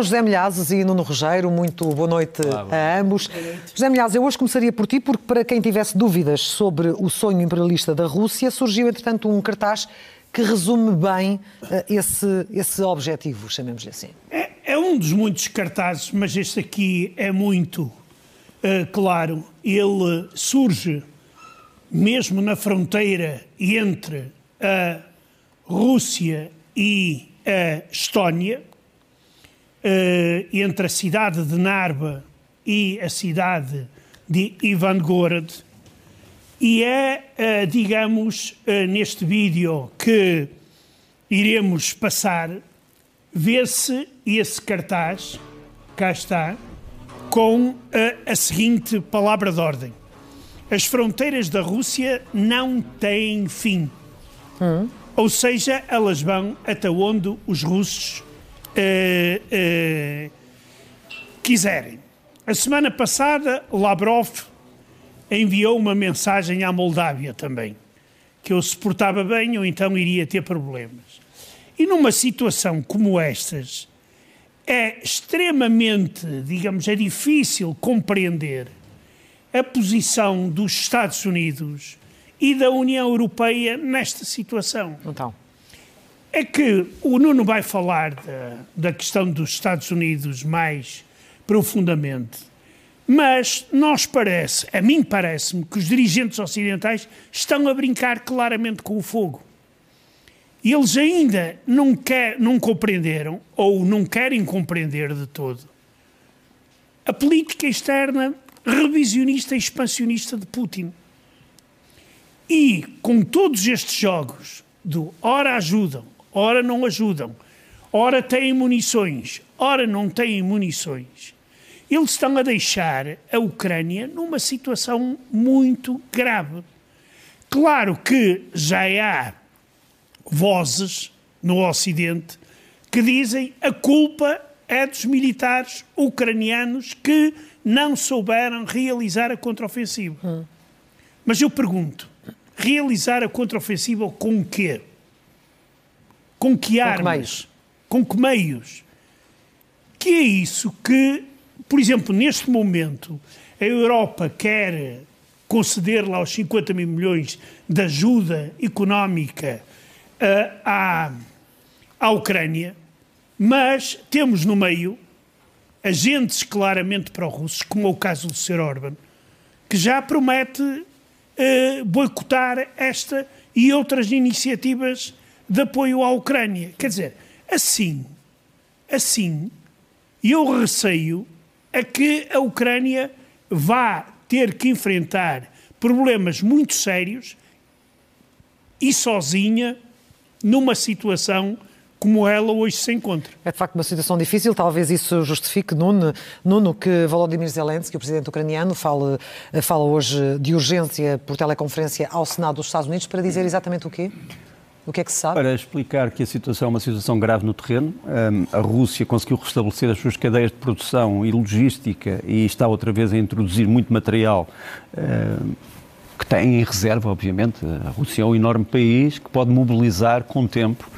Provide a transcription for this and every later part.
Com José Milhazes e Nuno Rogério, muito boa noite Olá, a ambos. José Milhazes, eu hoje começaria por ti, porque para quem tivesse dúvidas sobre o sonho imperialista da Rússia, surgiu entretanto um cartaz que resume bem uh, esse, esse objetivo, chamemos-lhe assim. É, é, um dos muitos cartazes, mas este aqui é muito uh, claro. Ele surge mesmo na fronteira entre a Rússia e a Estónia, entre a cidade de Narva e a cidade de Ivangorod. E é, uh, digamos, uh, neste vídeo que iremos passar, vê-se esse cartaz, cá está, com a seguinte palavra de ordem. As fronteiras da Rússia não têm fim. Hum. Ou seja, elas vão até onde os russos eh, eh, quiserem. A semana passada, Lavrov enviou uma mensagem à Moldávia também, que eu se portava bem ou então iria ter problemas. E numa situação como estas, é extremamente, digamos, é difícil compreender a posição dos Estados Unidos e da União Europeia nesta situação. Então. É que o Nuno vai falar da, da questão dos Estados Unidos mais profundamente, mas nós parece, a mim parece-me, que os dirigentes ocidentais estão a brincar claramente com o fogo. E eles ainda não, quer, não compreenderam, ou não querem compreender de todo, a política externa revisionista e expansionista de Putin. E com todos estes jogos do ora ajudam, ora não ajudam, ora têm munições, ora não têm munições. Eles estão a deixar a Ucrânia numa situação muito grave. Claro que já há vozes no Ocidente que dizem a culpa é dos militares ucranianos que não souberam realizar a contraofensiva. Hum. Mas eu pergunto, realizar a contraofensiva com o quê? Com que armas? Com que meios? Com que meios? Que é isso que, por exemplo, neste momento, a Europa quer conceder lá os 50 mil milhões de ajuda económica uh, à, à Ucrânia, mas temos no meio agentes claramente pró-russos, como é o caso do Sr. Orban, que já promete uh, boicotar esta e outras iniciativas de apoio à Ucrânia. Quer dizer, assim, assim, eu receio a que a Ucrânia vá ter que enfrentar problemas muito sérios e sozinha numa situação como ela hoje se encontra. É de facto uma situação difícil, talvez isso justifique, Nuno, Nuno que Volodymyr Zelensky, o presidente ucraniano, fala, fala hoje de urgência por teleconferência ao Senado dos Estados Unidos para dizer exatamente o quê? O que é que se sabe? Para explicar que a situação é uma situação grave no terreno, hum, a Rússia conseguiu restabelecer as suas cadeias de produção e logística e está outra vez a introduzir muito material hum, que tem em reserva, obviamente. A Rússia é um enorme país que pode mobilizar com tempo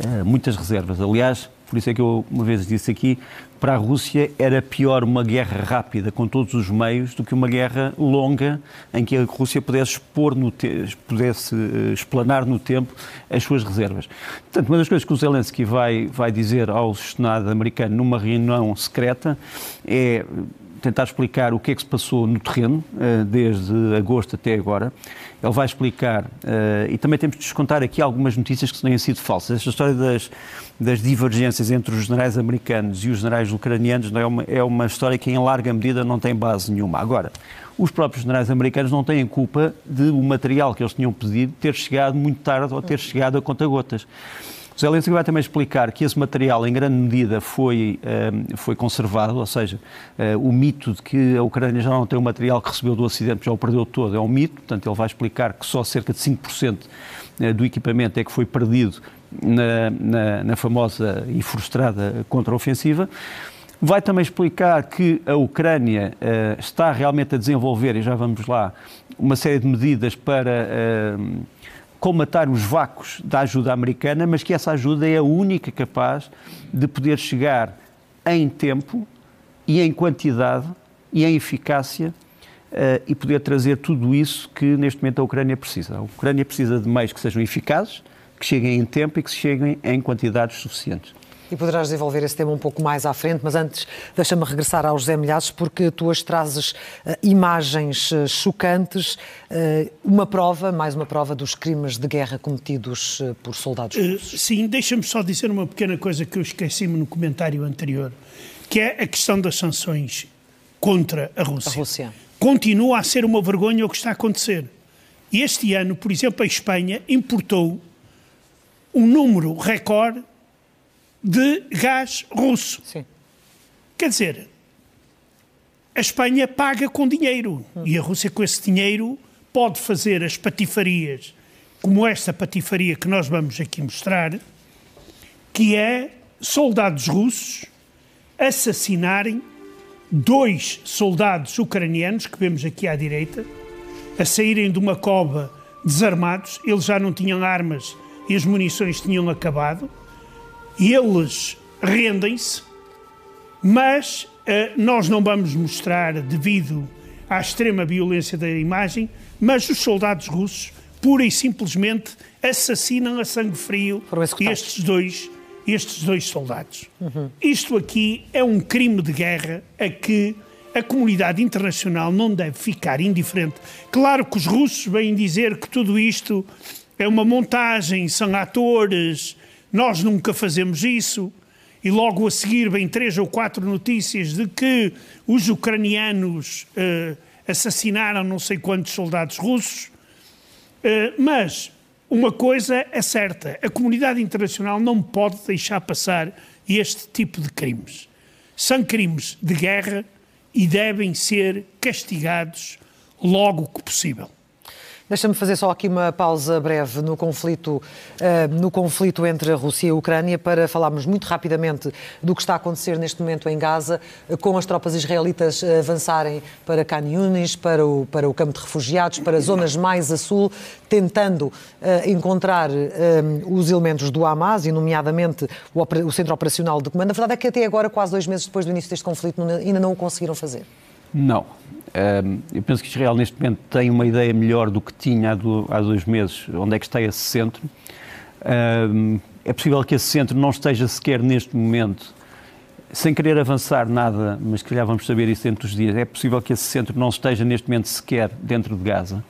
hum, muitas reservas. Aliás, por isso é que eu uma vez disse aqui, para a Rússia era pior uma guerra rápida com todos os meios do que uma guerra longa em que a Rússia pudesse expor no pudesse uh, explanar no tempo as suas reservas. Portanto, uma das coisas que o Zelensky vai, vai dizer ao Senado americano numa reunião secreta é tentar explicar o que é que se passou no terreno, uh, desde agosto até agora. Ele vai explicar, uh, e também temos de descontar aqui algumas notícias que tenham sido falsas. Esta história das, das divergências entre os generais americanos e os generais ucranianos é uma, é uma história que, em larga medida, não tem base nenhuma. Agora, os próprios generais americanos não têm culpa de o material que eles tinham pedido ter chegado muito tarde ou ter chegado a conta-gotas. Zelensky vai também explicar que esse material, em grande medida, foi, uh, foi conservado, ou seja, uh, o mito de que a Ucrânia já não tem o material que recebeu do acidente, já o perdeu todo, é um mito. Portanto, ele vai explicar que só cerca de 5% eh, do equipamento é que foi perdido na, na, na famosa e frustrada contra-ofensiva. Vai também explicar que a Ucrânia uh, está realmente a desenvolver, e já vamos lá, uma série de medidas para uh, colmatar os vácuos da ajuda americana, mas que essa ajuda é a única capaz de poder chegar em tempo e em quantidade e em eficácia uh, e poder trazer tudo isso que neste momento a Ucrânia precisa. A Ucrânia precisa de meios que sejam eficazes, que cheguem em tempo e que cheguem em quantidades suficientes e poderás desenvolver esse tema um pouco mais à frente, mas antes deixa-me regressar aos José Milhares, porque tu as trazes uh, imagens uh, chocantes, uh, uma prova, mais uma prova dos crimes de guerra cometidos por soldados russos. sim, deixa-me só dizer uma pequena coisa que eu esqueci-me no comentário anterior, que é a questão das sanções contra a Rússia. A Rússia. Continua a ser uma vergonha o que está a acontecer. E este ano, por exemplo, a Espanha importou um número recorde de gás russo. Sim. Quer dizer, a Espanha paga com dinheiro hum. e a Rússia, com esse dinheiro, pode fazer as patifarias, como esta patifaria que nós vamos aqui mostrar, que é soldados russos assassinarem dois soldados ucranianos, que vemos aqui à direita, a saírem de uma cova desarmados, eles já não tinham armas e as munições tinham acabado eles rendem-se, mas uh, nós não vamos mostrar devido à extrema violência da imagem, mas os soldados russos pura e simplesmente assassinam a sangue frio estes dois, estes dois soldados. Uhum. Isto aqui é um crime de guerra a que a comunidade internacional não deve ficar indiferente. Claro que os russos vêm dizer que tudo isto é uma montagem, são atores, nós nunca fazemos isso. E logo a seguir vem três ou quatro notícias de que os ucranianos uh, assassinaram não sei quantos soldados russos. Uh, mas uma coisa é certa: a comunidade internacional não pode deixar passar este tipo de crimes. São crimes de guerra e devem ser castigados logo que possível. Deixa-me fazer só aqui uma pausa breve no conflito, uh, no conflito entre a Rússia e a Ucrânia para falarmos muito rapidamente do que está a acontecer neste momento em Gaza, com as tropas israelitas avançarem para Khan Yunis, para o, para o campo de refugiados, para zonas mais a sul, tentando encontrar os elementos do Hamas, e nomeadamente o, o Centro Operacional de Comando. A verdade é que até agora, quase dois meses depois do início deste conflito, ainda não o conseguiram fazer. Não eu penso que Israel, neste momento, tem uma ideia melhor do que tinha há, dois meses, onde é que está esse centro. é possível que esse centro não esteja sequer neste momento, sem querer avançar nada, mas que calhar vamos saber isso dentro dos dias, é possível que esse centro não esteja neste momento sequer dentro de Gaza.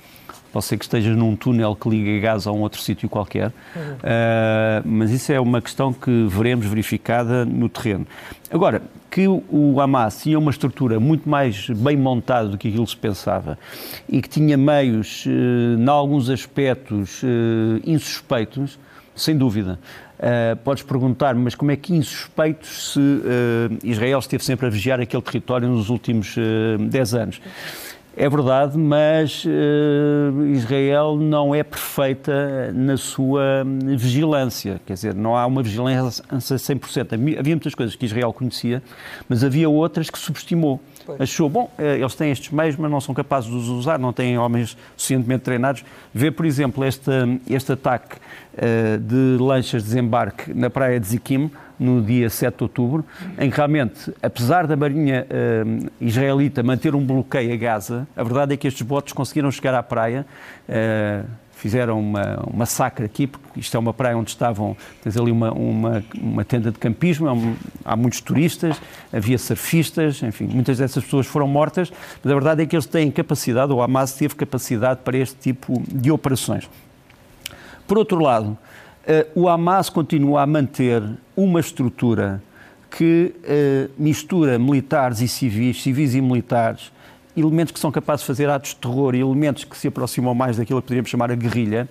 Pode ser que esteja num túnel que liga Gaza a um outro sítio qualquer, uhum. uh, mas isso é uma questão que veremos verificada no terreno. Agora, que o Hamas tinha uma estrutura muito mais bem montada do que aquilo se pensava e que tinha meios, eh, em alguns aspectos, eh, insuspeitos, sem dúvida. Uh, podes perguntar, mas como é que insuspeitos se uh, Israel esteve sempre a vigiar aquele território nos últimos uh, 10 anos? É verdade, mas uh, Israel não é perfeita na sua vigilância. Quer dizer, não há uma vigilância a 100%. Havia muitas coisas que Israel conhecia, mas havia outras que subestimou. Pois. Achou, bom, eh, eles têm estes meios, mas não são capazes de os usar, não têm homens suficientemente treinados. Vê, por exemplo, este, este ataque uh, de lanchas de desembarque na praia de Zikim, no dia 7 de outubro, em que realmente, apesar da Marinha uh, israelita manter um bloqueio a Gaza, a verdade é que estes botes conseguiram chegar à praia uh, fizeram uma, um massacre aqui, porque isto é uma praia onde estavam, tens ali uma, uma, uma tenda de campismo, há, há muitos turistas, havia surfistas, enfim, muitas dessas pessoas foram mortas, mas a verdade é que eles têm capacidade, ou a Hamas teve capacidade para este tipo de operações. Por outro lado, eh, o Hamas continua a manter uma estrutura que uh, mistura militares e civis, civis e militares, elementos que são capazes de fazer atos de terror e elementos que se aproximam mais daquilo que poderíamos chamar a guerrilha,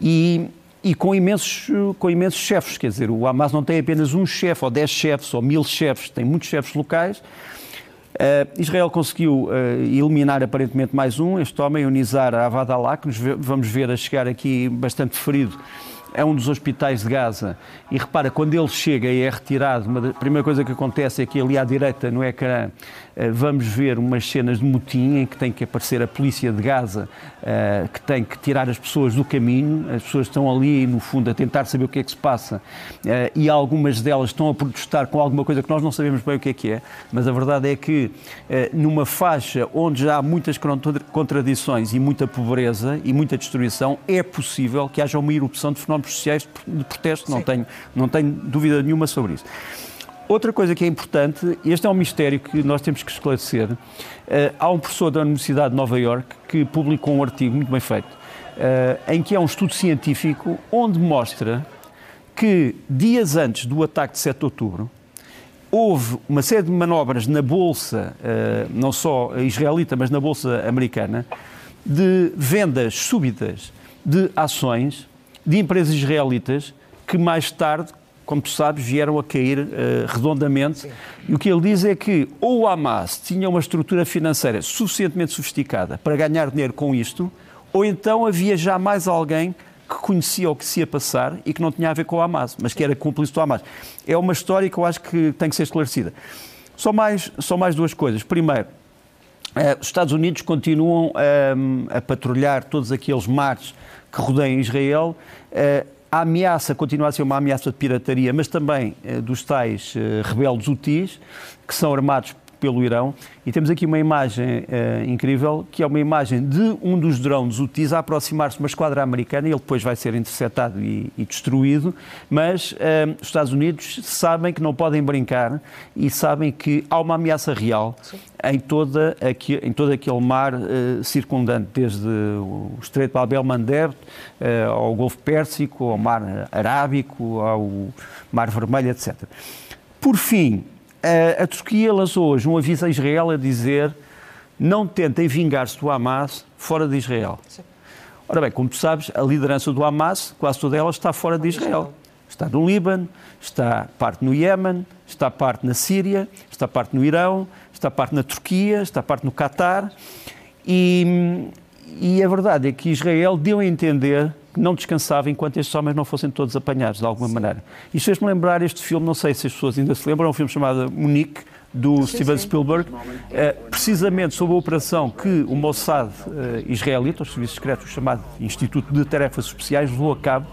e, e com, imensos, com imensos chefes. Quer dizer, o Hamas não tem apenas um chefe, ou dez chefes, ou mil chefes, tem muitos chefes locais. Uh, Israel conseguiu uh, eliminar aparentemente mais um, este homem, Unizar Avadallah, que nos vamos ver a chegar aqui bastante ferido é um dos hospitais de Gaza e repara, quando ele chega e é retirado, uma a primeira coisa que acontece é que ali à direita no ecrã vamos ver umas cenas de motim em que tem que aparecer a polícia de Gaza, eh, que tem que tirar as pessoas do caminho. As pessoas estão ali, no fundo, a tentar saber o que é que se passa eh, e algumas delas estão a protestar com alguma coisa que nós não sabemos bem o que é que é, mas a verdade é que numa faixa onde já há muitas contradições e muita pobreza e muita destruição, é possível que haja uma erupção de fenómenos sociais de protesto, não tenho, não tenho dúvida nenhuma sobre isso. Outra coisa que é importante, este é um mistério que nós temos que esclarecer. Uh, há um professor da Universidade de Nova York que publicou um artigo muito bem feito, uh, em que é um estudo científico onde mostra que dias antes do ataque de 7 de outubro, houve uma série de manobras na Bolsa, uh, não só israelita, mas na Bolsa americana, de vendas súbitas de ações de empresas israelitas que mais tarde como tu sabes, vieram a cair uh, redondamente. Sim. E o que ele diz é que ou o Hamas tinha uma estrutura financeira suficientemente sofisticada para ganhar dinheiro com isto, ou então havia já mais alguém que conhecia o que se ia passar e que não tinha a ver com o Hamas, mas que era cúmplice do Hamas. É uma história que eu acho que tem que ser esclarecida. Só mais, só mais duas coisas. Primeiro, uh, os Estados Unidos continuam uh, a patrulhar todos aqueles mares que rodeiam Israel. Uh, a ameaça continua a ser uma ameaça de pirataria, mas também eh, dos tais eh, rebeldes UTIs, que são armados pelo Irão. E temos aqui uma imagem uh, incrível, que é uma imagem de um dos drones UTIs a aproximar-se de uma esquadra americana, ele depois vai ser interceptado e, e destruído, mas uh, os Estados Unidos sabem que não podem brincar e sabem que há uma ameaça real em, toda aqui, em todo aquele mar uh, circundante, desde o Estreito de Abel Mandeb ao Golfo Pérsico, ao Mar Arábico, ao Mar Vermelho, etc. Por fim, a, a Turquia lançou hoje um aviso a Israel a dizer não tentem vingar-se do Hamas fora de Israel. Sim. Ora bem, como tu sabes, a liderança do Hamas, quase toda ela, está fora de Israel. Está no Líbano, está parte no Iémen, está parte na Síria, está parte no Irão, está parte na Turquia, está parte no Catar. E, e a verdade é que Israel deu a entender não descansava enquanto estes homens não fossem todos apanhados, de alguma sim. maneira. Isto fez-me lembrar este filme, não sei se as pessoas ainda se lembram, é um filme chamado Munique, do sim, Steven sim. Spielberg, eh, precisamente sobre a operação que o Mossad eh, israelita, os serviços secretos, chamado Instituto de Tarefas Especiais, levou a cabo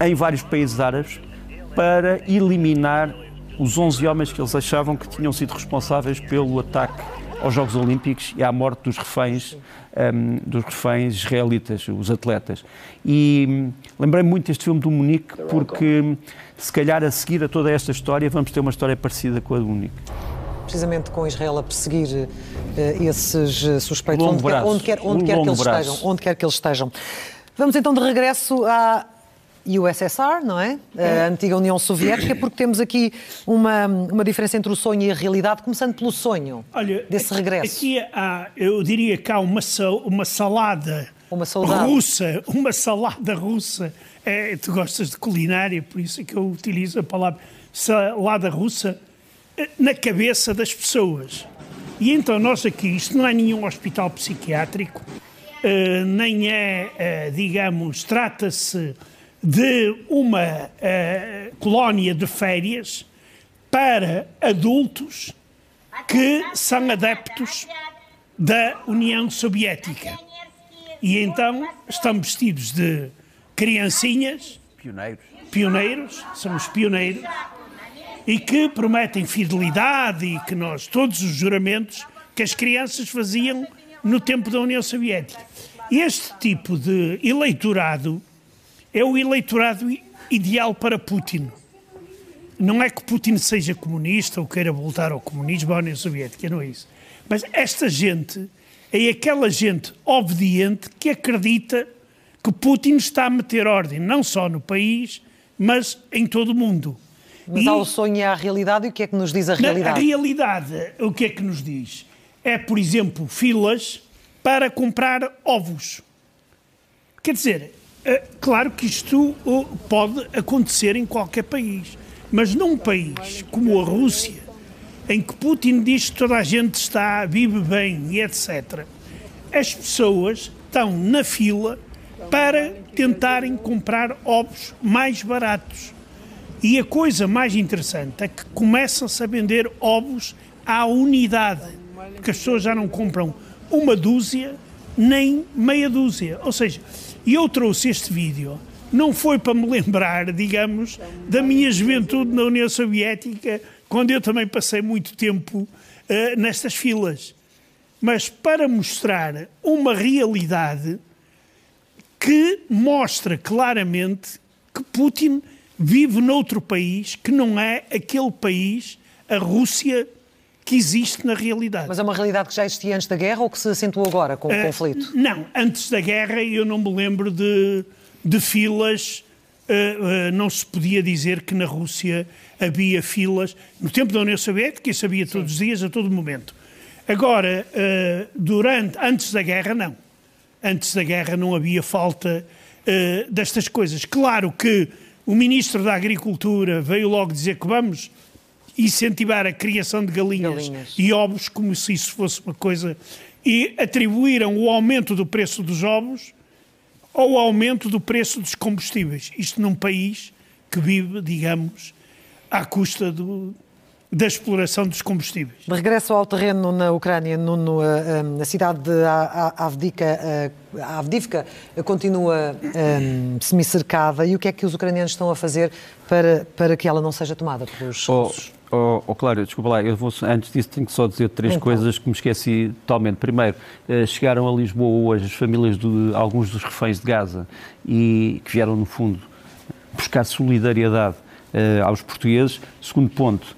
em vários países árabes para eliminar os 11 homens que eles achavam que tinham sido responsáveis pelo ataque aos Jogos Olímpicos e à morte dos reféns, um, dos reféns israelitas, os atletas. E um, lembrei-me muito deste filme do Munique, porque se calhar a seguir a toda esta história vamos ter uma história parecida com a do Munique. Precisamente com Israel a perseguir uh, esses uh, suspeitos, onde quer, onde quer, onde, quer que eles estejam, onde quer que eles estejam. Vamos então de regresso à USSR, não é? A antiga União Soviética, porque temos aqui uma, uma diferença entre o sonho e a realidade, começando pelo sonho Olha, desse regresso. Aqui há, eu diria que há uma, uma salada uma russa, uma salada russa. É, tu gostas de culinária, por isso é que eu utilizo a palavra salada russa eh, na cabeça das pessoas. E então nós aqui, isto não é nenhum hospital psiquiátrico, uh, nem é, uh, digamos, trata-se de uma uh, colónia de férias para adultos que são adeptos da União Soviética. E então estão vestidos de criancinhas, pioneiros, pioneiros são os pioneiros, e que prometem fidelidade e que nós, todos os juramentos que as crianças faziam no tempo da União Soviética. Este tipo de eleitorado é o eleitorado ideal para Putin. Não é que Putin seja comunista ou queira voltar ao comunismo à União Soviética, não é isso. Mas esta gente é aquela gente obediente que acredita que Putin está a meter ordem não só no país, mas em todo o mundo. Mas e, há o sonho e há a realidade, e o que é que nos diz a realidade? A realidade, o que é que nos diz? É, por exemplo, filas para comprar ovos. Quer dizer, claro que isto pode acontecer em qualquer país, mas num país como a Rússia, em que Putin diz que toda a gente está, vive bem e etc., as pessoas estão na fila para tentarem comprar ovos mais baratos. E a coisa mais interessante é que começam-se a vender ovos à unidade, porque as pessoas já não compram uma dúzia nem meia dúzia. Ou seja, eu trouxe este vídeo. Não foi para me lembrar, digamos, da minha juventude na União Soviética, quando eu também passei muito tempo uh, nestas filas, mas para mostrar uma realidade que mostra claramente que Putin vive noutro país que não é aquele país, a Rússia, que existe na realidade. Mas é uma realidade que já existia antes da guerra ou que se acentuou agora com o uh, conflito? Não, antes da guerra eu não me lembro de, de filas. Uh, uh, não se podia dizer que na Rússia havia filas. No tempo da União Soviética, isso havia todos Sim. os dias, a todo momento. Agora, durante, antes da guerra, não antes da guerra não havia falta destas coisas. Claro que o Ministro da Agricultura veio logo dizer que vamos incentivar a criação de galinhas, galinhas, e ovos como se isso fosse uma coisa e atribuíram o aumento do preço dos ovos ao aumento do preço dos combustíveis. Isto num país que vive, digamos, à custa do, da exploração dos combustíveis. regresso ao terreno na Ucrânia, no, a, cidade de Avdivka, Avdivka continua um, semi-cercada e o que é que os ucranianos estão a fazer para, para que ela não seja tomada pelos oh, russos? Oh, oh, claro, desculpa lá, eu vou, antes disso tenho que só dizer três então. coisas que me esqueci totalmente. Primeiro, eh, chegaram a Lisboa hoje as famílias de alguns dos reféns de Gaza e que vieram, no fundo, buscar solidariedade eh, aos portugueses. Segundo ponto,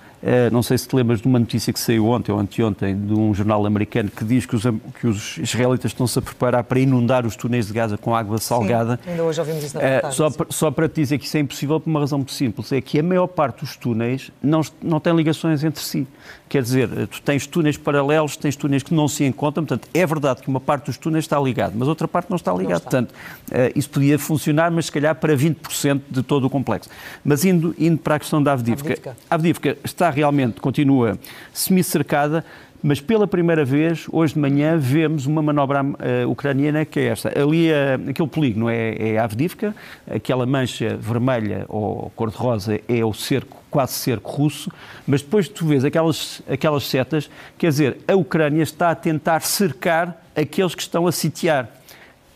não sei se te lembras de uma notícia que saiu ontem ou anteontem de um jornal americano que diz que os, que os israelitas estão-se a preparar para inundar os túneis de Gaza com água salgada. Sim, ainda hoje ouvimos isso na uh, só, só para te dizer que isso é impossível por uma razão muito simples, é que a maior parte dos túneis não, não tem ligações entre si. Quer dizer, eh, tu tens túneis paralelos, tens túneis que não se encontram, portanto, é verdade que uma parte dos túneis está ligada, mas outra parte não está ligada. Portanto, uh, isso podia funcionar, mas se calhar para 20% de todo o complexo. Mas indo, indo para a questão da Avdivka, a Avdivka está realmente, continua semi-cercada, mas pela primeira vez, hoje de manhã, vemos uma manobra uh, ucraniana que é esta. Ali, uh, aquele polígono é, é Avdivka, aquela mancha vermelha ou cor-de-rosa é o cerco, quase cerco russo, mas depois tu vês aquelas, aquelas setas, quer dizer, a Ucrânia está a tentar cercar aqueles que estão a sitiar.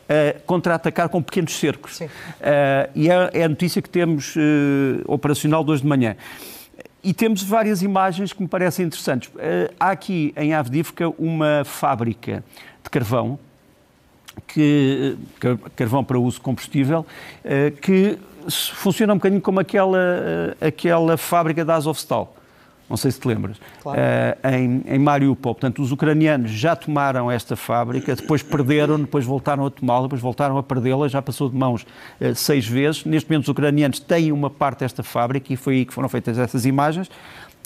Uh, contra-atacar com pequenos cercos. Uh, e é, é, a notícia que temos uh, operacional de hoje de manhã. E temos várias imagens que me parecem interessantes. Uh, há aqui em Avdivka uma fábrica de carvão, que, carvão para uso combustível, que funciona um bocadinho como aquela, uh, aquela fábrica da Azovstal não sei se te lembras, claro. uh, em, em Mariupol. Portanto, os ucranianos já tomaram esta fábrica, depois perderam, depois voltaram a tomá-la, depois voltaram a perdê-la, já passou de mãos uh, seis vezes. Neste momento, os ucranianos têm uma parte desta fábrica e foi aí que foram feitas essas imagens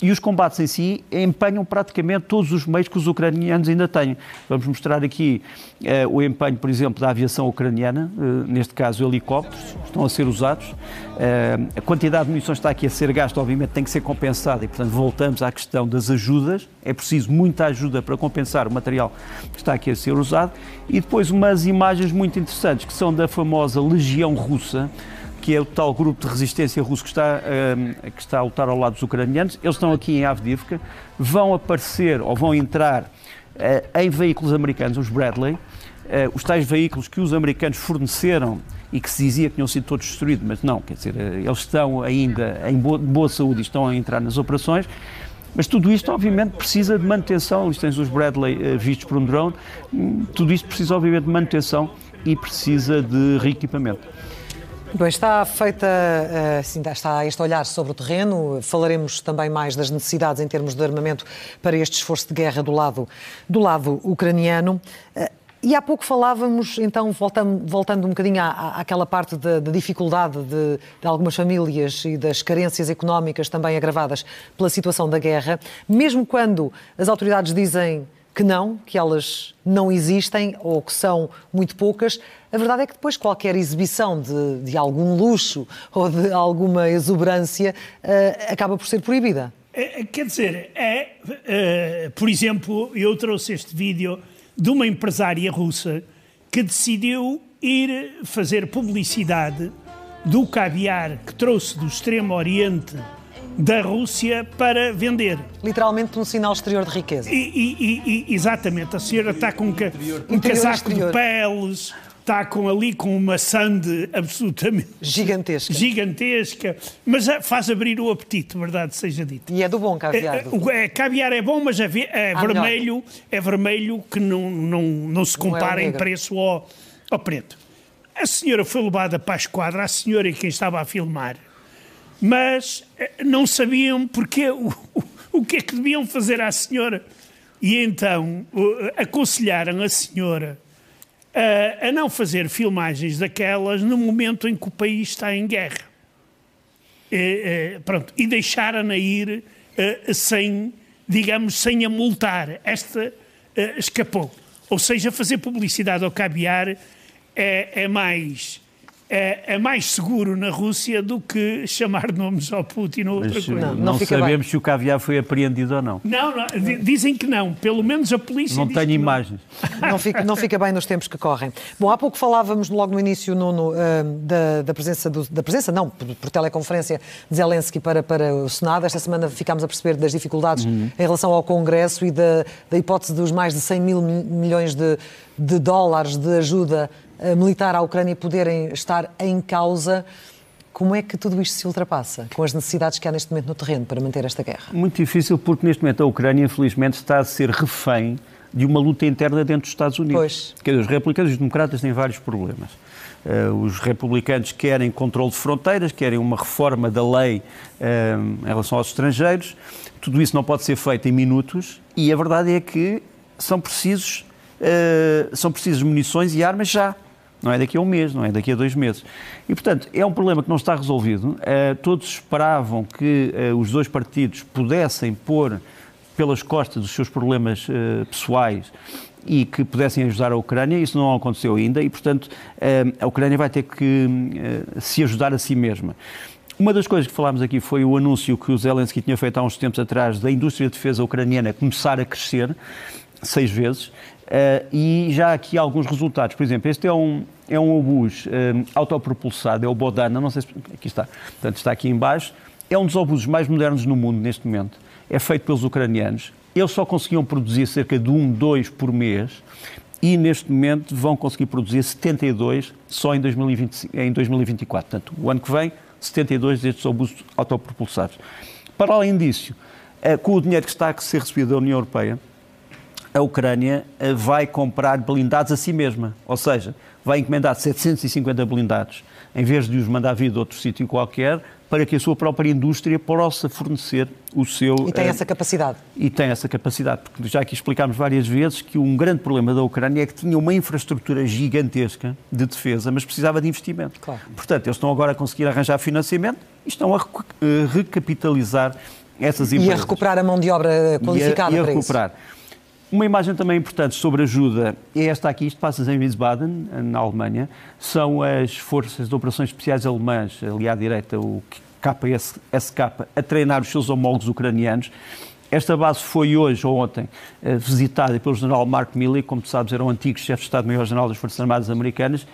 e os combates em si empenham praticamente todos os meios que os ucranianos ainda têm. Vamos mostrar aqui uh, o empenho, por exemplo, da aviação ucraniana, uh, neste caso helicópteros, estão a ser usados. Uh, a quantidade de munições está aqui a ser gasta, obviamente tem que ser compensada e, portanto, voltamos à questão das ajudas. É preciso muita ajuda para compensar o material que está aqui a ser usado. E depois umas imagens muito interessantes, que são da famosa Legião Russa, que é o tal grupo de resistência russo que está, um, que está a lutar ao lado dos ucranianos. Eles estão aqui em Avdivka, vão aparecer ou vão entrar uh, em veículos americanos, os Bradley, uh, os tais veículos que os americanos forneceram e que se dizia que tinham sido todos destruídos, mas não, quer dizer, eles estão ainda em boa, saúde e estão a entrar nas operações. Mas tudo isto, obviamente, precisa de manutenção. Isto tens os Bradley vistos por um drone. Hum, tudo isto precisa, obviamente, de manutenção e precisa de reequipamento. Bem, está feita, assim, está este olhar sobre o terreno. Falaremos também mais das necessidades em termos de armamento para este esforço de guerra do lado, do lado ucraniano. Eh, e há pouco falávamos, então, voltando, voltando um bocadinho à, àquela parte da, dificuldade de, de, algumas famílias e das carências económicas também agravadas pela situação da guerra, mesmo quando as autoridades dizem que não, que elas não existem ou que são muito poucas. A verdade é que depois qualquer exibição de, de algum luxo ou de alguma exuberância uh, acaba por ser proibida. É, é, quer dizer, é, uh, por exemplo, eu trouxe este vídeo de uma empresária russa que decidiu ir fazer publicidade do caviar que trouxe do Extremo Oriente da Rússia para vender. Literalmente um sinal exterior de riqueza. E, e, e, exatamente, a senhora está com um, um casaco exterior. de peles, está com ali com uma sande absolutamente gigantesca. gigantesca, mas faz abrir o apetite, verdade seja dito. E é do bom caviar. É, do é, caviar é bom, mas é, é vermelho, melhor. é vermelho que não, não, não se compara não é em preço ao, ao preto. A senhora foi levada para a esquadra, a senhora e quem estava a filmar mas eh, não sabiam porque, o, o, o que é que deviam fazer à senhora. E então aconselharam a senhora a, a, não fazer filmagens daquelas no momento em que o país está em guerra. E, pronto, e deixaram-na ir sem, digamos, sem a multar. Esta escapou. Ou seja, fazer publicidade ao caviar é, é mais é, é, mais seguro na Rússia do que chamar nomes ao Putin ou outra Mas, coisa. Não, não, não sabemos bem. se o caviar foi apreendido ou não. Não, não, dizem que não. Pelo menos a polícia Não tenho imagens. Não fica, não fica bem nos tempos que correm. Bom, há pouco falávamos logo no início, Nuno, uh, da, da, presença, do, da presença, não, por, por, teleconferência de Zelensky para, para o Senado. Esta semana ficámos a perceber das dificuldades uhum. em relação ao Congresso e da, da hipótese dos mais de 100 mil milhões de, de dólares de ajuda militar à Ucrânia poderem estar em causa. Como é que tudo isto se ultrapassa com as necessidades que há neste momento no terreno para manter esta guerra? Muito difícil, porque neste momento a Ucrânia, infelizmente, está a ser refém de uma luta interna dentro dos Estados Unidos. Pois. Quer dizer, os republicanos e os democratas têm vários problemas. Uh, os republicanos querem controle de fronteiras, querem uma reforma da lei uh, em relação aos estrangeiros. Tudo isso não pode ser feito em minutos e a verdade é que são precisos, uh, são precisos munições e armas já não é daqui a um mês, não é daqui a dois meses. E, portanto, é um problema que não está resolvido. Uh, todos esperavam que uh, os dois partidos pudessem pôr pelas costas os seus problemas uh, pessoais e que pudessem ajudar a Ucrânia. Isso não aconteceu ainda e, portanto, a Ucrânia vai ter que se ajudar a si mesma. Uma das coisas que falámos aqui foi o anúncio que o Zelensky tinha feito há uns tempos atrás da indústria de defesa ucraniana começar a crescer seis vezes. Uh, e já aqui alguns resultados. Por exemplo, este é um, é um obus um, eh, autopropulsado, é o Bodana, não sei se... Aqui está. Portanto, está aqui embaixo. É um dos obuses mais modernos no mundo neste momento. É feito pelos ucranianos. Eles só conseguiam produzir cerca de um, dois por mês e neste momento vão conseguir produzir 72 só em, 2020, em 2024. Portanto, o ano que vem, 72 destes obusos autopropulsados. Para além disso, eh, com o dinheiro que está a ser recebido da União Europeia, a Ucrânia eh, vai comprar blindados a si mesma. Ou seja, vai encomendar 750 blindados, em vez de os mandar vir de outro sítio qualquer, para que a sua própria indústria possa fornecer o seu. E tem uh, essa capacidade. E tem essa capacidade, porque já aqui explicámos várias vezes que um grande problema da Ucrânia é que tinha uma infraestrutura gigantesca de defesa, mas precisava de investimento. Claro. Portanto, eles estão agora a conseguir arranjar financiamento e estão a eh, recapitalizar essas empresas. E a recuperar a mão de obra qualificada e a, e a recuperar. Isso. Uma imagem também importante sobre ajuda é esta aqui, isto passa em Wiesbaden, na Alemanha, são as forças de operações especiais alemãs, ali à direita o KSK, a treinar os seus homólogos ucranianos. Esta base foi hoje ou ontem eh, visitada pelo general Mark Milley, como sabes, era o antigo chefe de Estado-Maior-General das Forças Armadas Americanas,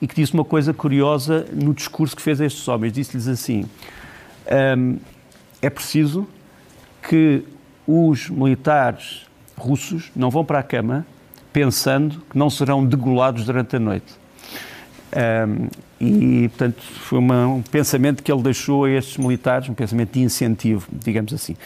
e que disse uma coisa curiosa no discurso que fez a estes homens. Disse-lhes assim: um, é preciso que os militares russos não vão para a cama pensando que não serão degolados durante a noite. Um, e, portanto, foi uma, um pensamento que ele deixou a estes militares, um pensamento de incentivo, digamos assim.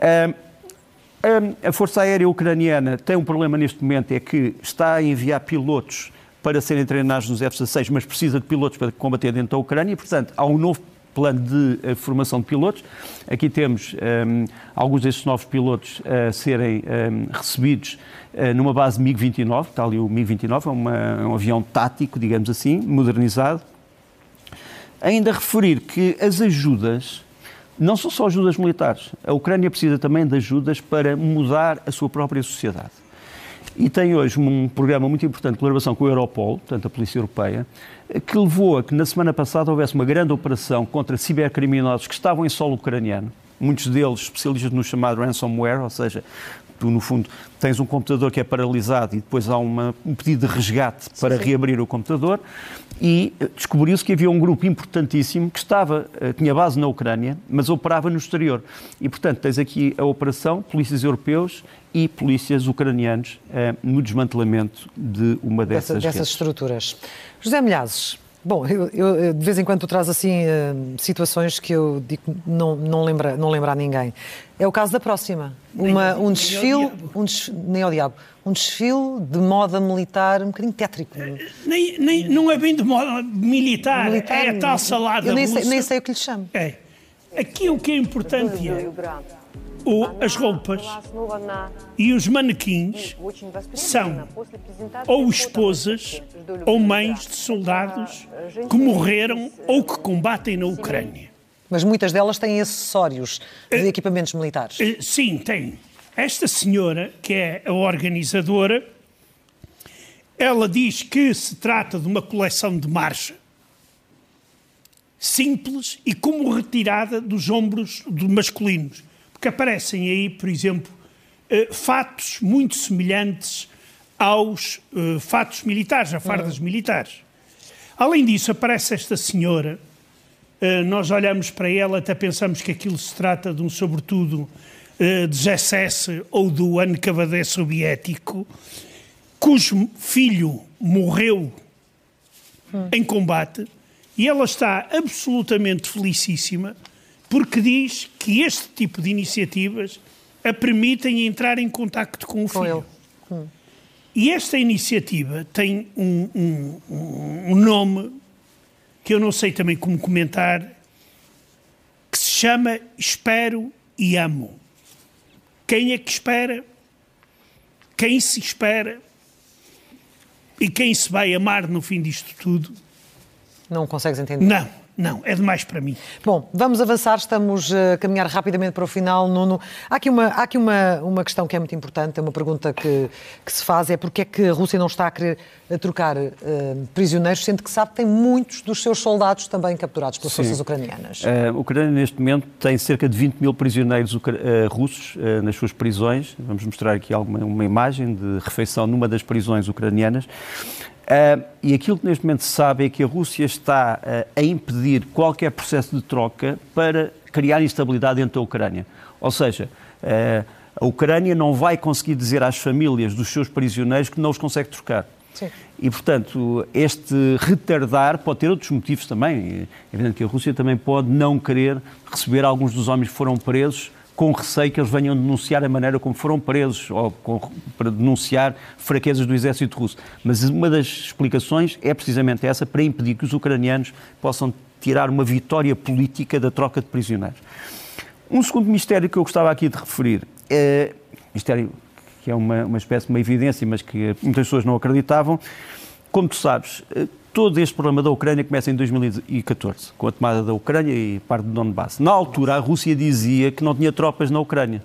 Um, a Força Aérea Ucraniana tem um problema neste momento, é que está a enviar pilotos para serem treinados nos F-16, mas precisa de pilotos para combater dentro da Ucrânia. Portanto, há um novo plano de uh, formação de pilotos. Aqui temos um, ehm, alguns desses novos pilotos a serem um, ehm, recebidos uh, numa base MiG-29, está ali o MiG-29, é, uma, é um avião tático, digamos assim, modernizado. Ainda referir que as ajudas não são só ajudas militares. A Ucrânia precisa também de ajudas para mudar a sua própria sociedade. E tem hoje um programa muito importante de colaboração com o Europol, portanto a Polícia Europeia, que levou a que na semana passada houvesse uma grande operação contra cibercriminosos que estavam em solo ucraniano, muitos deles especialistas no chamado ransomware, ou seja, tu no fundo tens um computador que é paralisado e depois há uma, um pedido de resgate para sim, sim. reabrir o computador e eh, descobriu-se que havia um grupo importantíssimo que estava, eh, tinha base na Ucrânia, mas operava no exterior. E, portanto, tens aqui a operação, polícias europeus e polícias ucranianos eh, no desmantelamento de uma dessas, Dessa, dessas estruturas. José Milhazes, Bom, eu, eu, de vez em quando tu traz assim uh, situações que eu digo não, não, lembra, não lembra a ninguém. É o caso da próxima. Uma, um desfile, um des, nem ao diabo, um desfile de moda militar um bocadinho tétrico. Nem, nem, não é bem de moda militar, militar é a tal salada Eu nem sei, nem sei o que lhe chamo. É. Aqui o que é importante é o, as roupas e os manequins são ou esposas ou mães de soldados que morreram ou que combatem na Ucrânia. Mas muitas delas têm acessórios de eh, equipamentos militares. Eh, sim, tem. Esta senhora, que é a organizadora, ela diz que se trata de uma coleção de marcha simples e como retirada dos ombros masculinos que aparecem aí, por exemplo, uh, fatos muito semelhantes aos uh, fatos militares, a fardas uhum. militares. Além disso, aparece esta senhora, uh, nós olhamos para ela, até pensamos que aquilo se trata de um sobretudo de SS ou do NKVD soviético, cujo filho morreu uhum. em combate, e ela está absolutamente felicíssima porque diz que este tipo de iniciativas a permitem entrar em contacto com o com filho. Hum. E esta iniciativa tem um, um, um, nome que eu não sei também como comentar, que se chama Espero e Amo. Quem é que espera? Quem se espera? E quem se vai amar no fim disto tudo? Não consegues entender? Não. Não, é demais para mim. Bom, vamos avançar, estamos a caminhar rapidamente para o final. Nuno, há aqui uma, há aqui uma, uma questão que é muito importante, é uma pergunta que, que se faz, é porque é que a Rússia não está a querer trocar uh, prisioneiros, sendo que sabe que tem muitos dos seus soldados também capturados pelas Sim. forças ucranianas. Uh, a Ucrânia, neste momento, tem cerca de 20 mil prisioneiros uh, russos nas suas prisões. Vamos mostrar aqui alguma, uma imagem de refeição numa das prisões ucranianas. Uh, e aquilo que neste momento se sabe é que a Rússia está uh, a impedir qualquer processo de troca para criar instabilidade dentro da Ucrânia. Ou seja, uh, a Ucrânia não vai conseguir dizer às famílias dos seus prisioneiros que não os consegue trocar. Sim. E, portanto, este retardar pode ter outros motivos também. É evidente que a Rússia também pode não querer receber alguns dos homens que foram presos com receio que eles venham denunciar a maneira como foram presos ou com, para denunciar fraquezas do exército russo. Mas uma das explicações é precisamente essa, para impedir que os ucranianos possam tirar uma vitória política da troca de prisioneiros. Um segundo mistério que eu gostava aqui de referir, é, mistério que é uma, uma espécie de uma evidência, mas que muitas pessoas não acreditavam, como tu sabes, todo este problema da Ucrânia começa em 2014, com a tomada da Ucrânia e parte do Donbass. Na altura, a Rússia dizia que não tinha tropas na Ucrânia,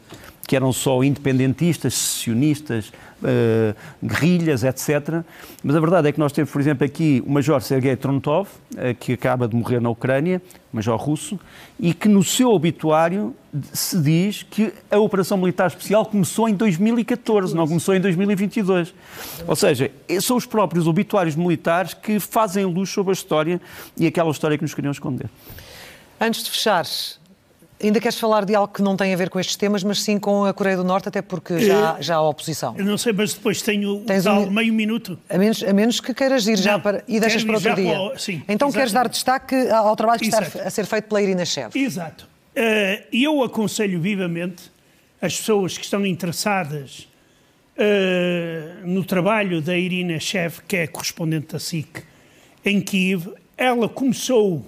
que eram só independentistas, secessionistas, uh, guerrilhas, etc. Mas a verdade é que nós temos, por exemplo, aqui o Major Sergei Trontov, uh, que acaba de morrer na Ucrânia, Major russo, e que no seu obituário se diz que a Operação Militar Especial começou em 2014, não começou em 2022. Ou seja, são os próprios obituários militares que fazem luz sobre a história e aquela história que nos queriam esconder. Antes de fechar, Ainda queres falar de algo que não tem a ver com estes temas, mas sim com a Coreia do Norte, até porque já, já há oposição. Eu não sei, mas depois tenho Tens um, meio minuto. A menos, a menos que queiras ir não, já para. e deixas para outro dia. Para, sim, então exatamente. queres dar destaque ao trabalho que Exato. está a ser feito pela Irina Chev. Exato. Uh, eu aconselho vivamente as pessoas que estão interessadas uh, no trabalho da Irina Shev, que é correspondente da SIC em Kiev, ela começou,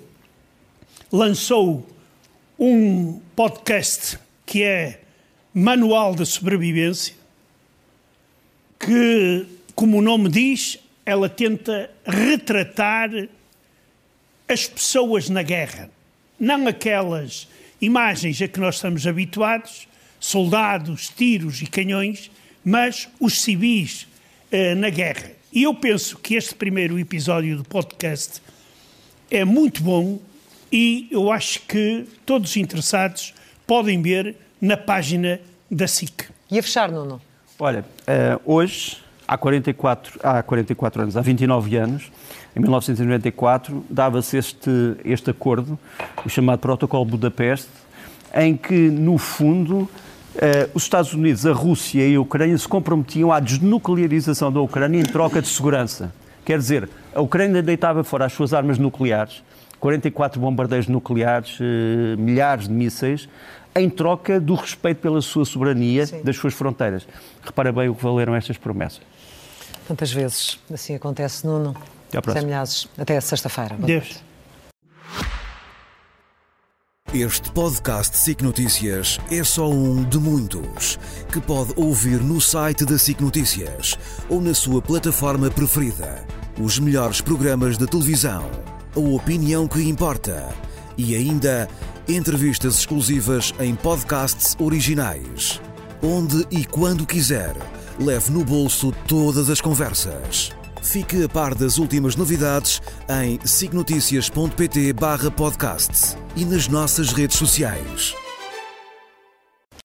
lançou um podcast que é Manual da Sobrevivência, que, como o nome diz, ela tenta retratar as pessoas na guerra, não aquelas imagens a que nós estamos habituados, soldados, tiros e canhões, mas os civis eh, na guerra. E eu penso que este primeiro episódio do podcast é muito bom e eu acho que todos os interessados podem ver na página da SIC. E a fechar, Nuno? Olha, uh, hoje, há 44, há 44 anos, há 29 anos, em 1994, dava-se este, este acordo, o chamado Protocolo Budapeste, em que, no fundo, Uh, os Estados Unidos, a Rússia e a Ucrânia se comprometiam à desnuclearização da Ucrânia em troca de segurança. Quer dizer, a Ucrânia deitava fora as suas armas nucleares, 44 bombardeiros nucleares, uh, milhares de mísseis, em troca do respeito pela sua soberania, Sim. das suas fronteiras. Repara bem o que valeram estas promessas. Tantas vezes assim acontece, Nuno. Até à próxima. Até sexta-feira. Deus. Este podcast SIC Notícias é só um de muitos que pode ouvir no site da SIC Notícias ou na sua plataforma preferida. Os melhores programas de televisão, a opinião que importa e ainda entrevistas exclusivas em podcasts originais. Onde e quando quiser, leve no bolso todas as conversas. Fique a par das últimas novidades em signoticias.pt/podcast e nas nossas redes sociais.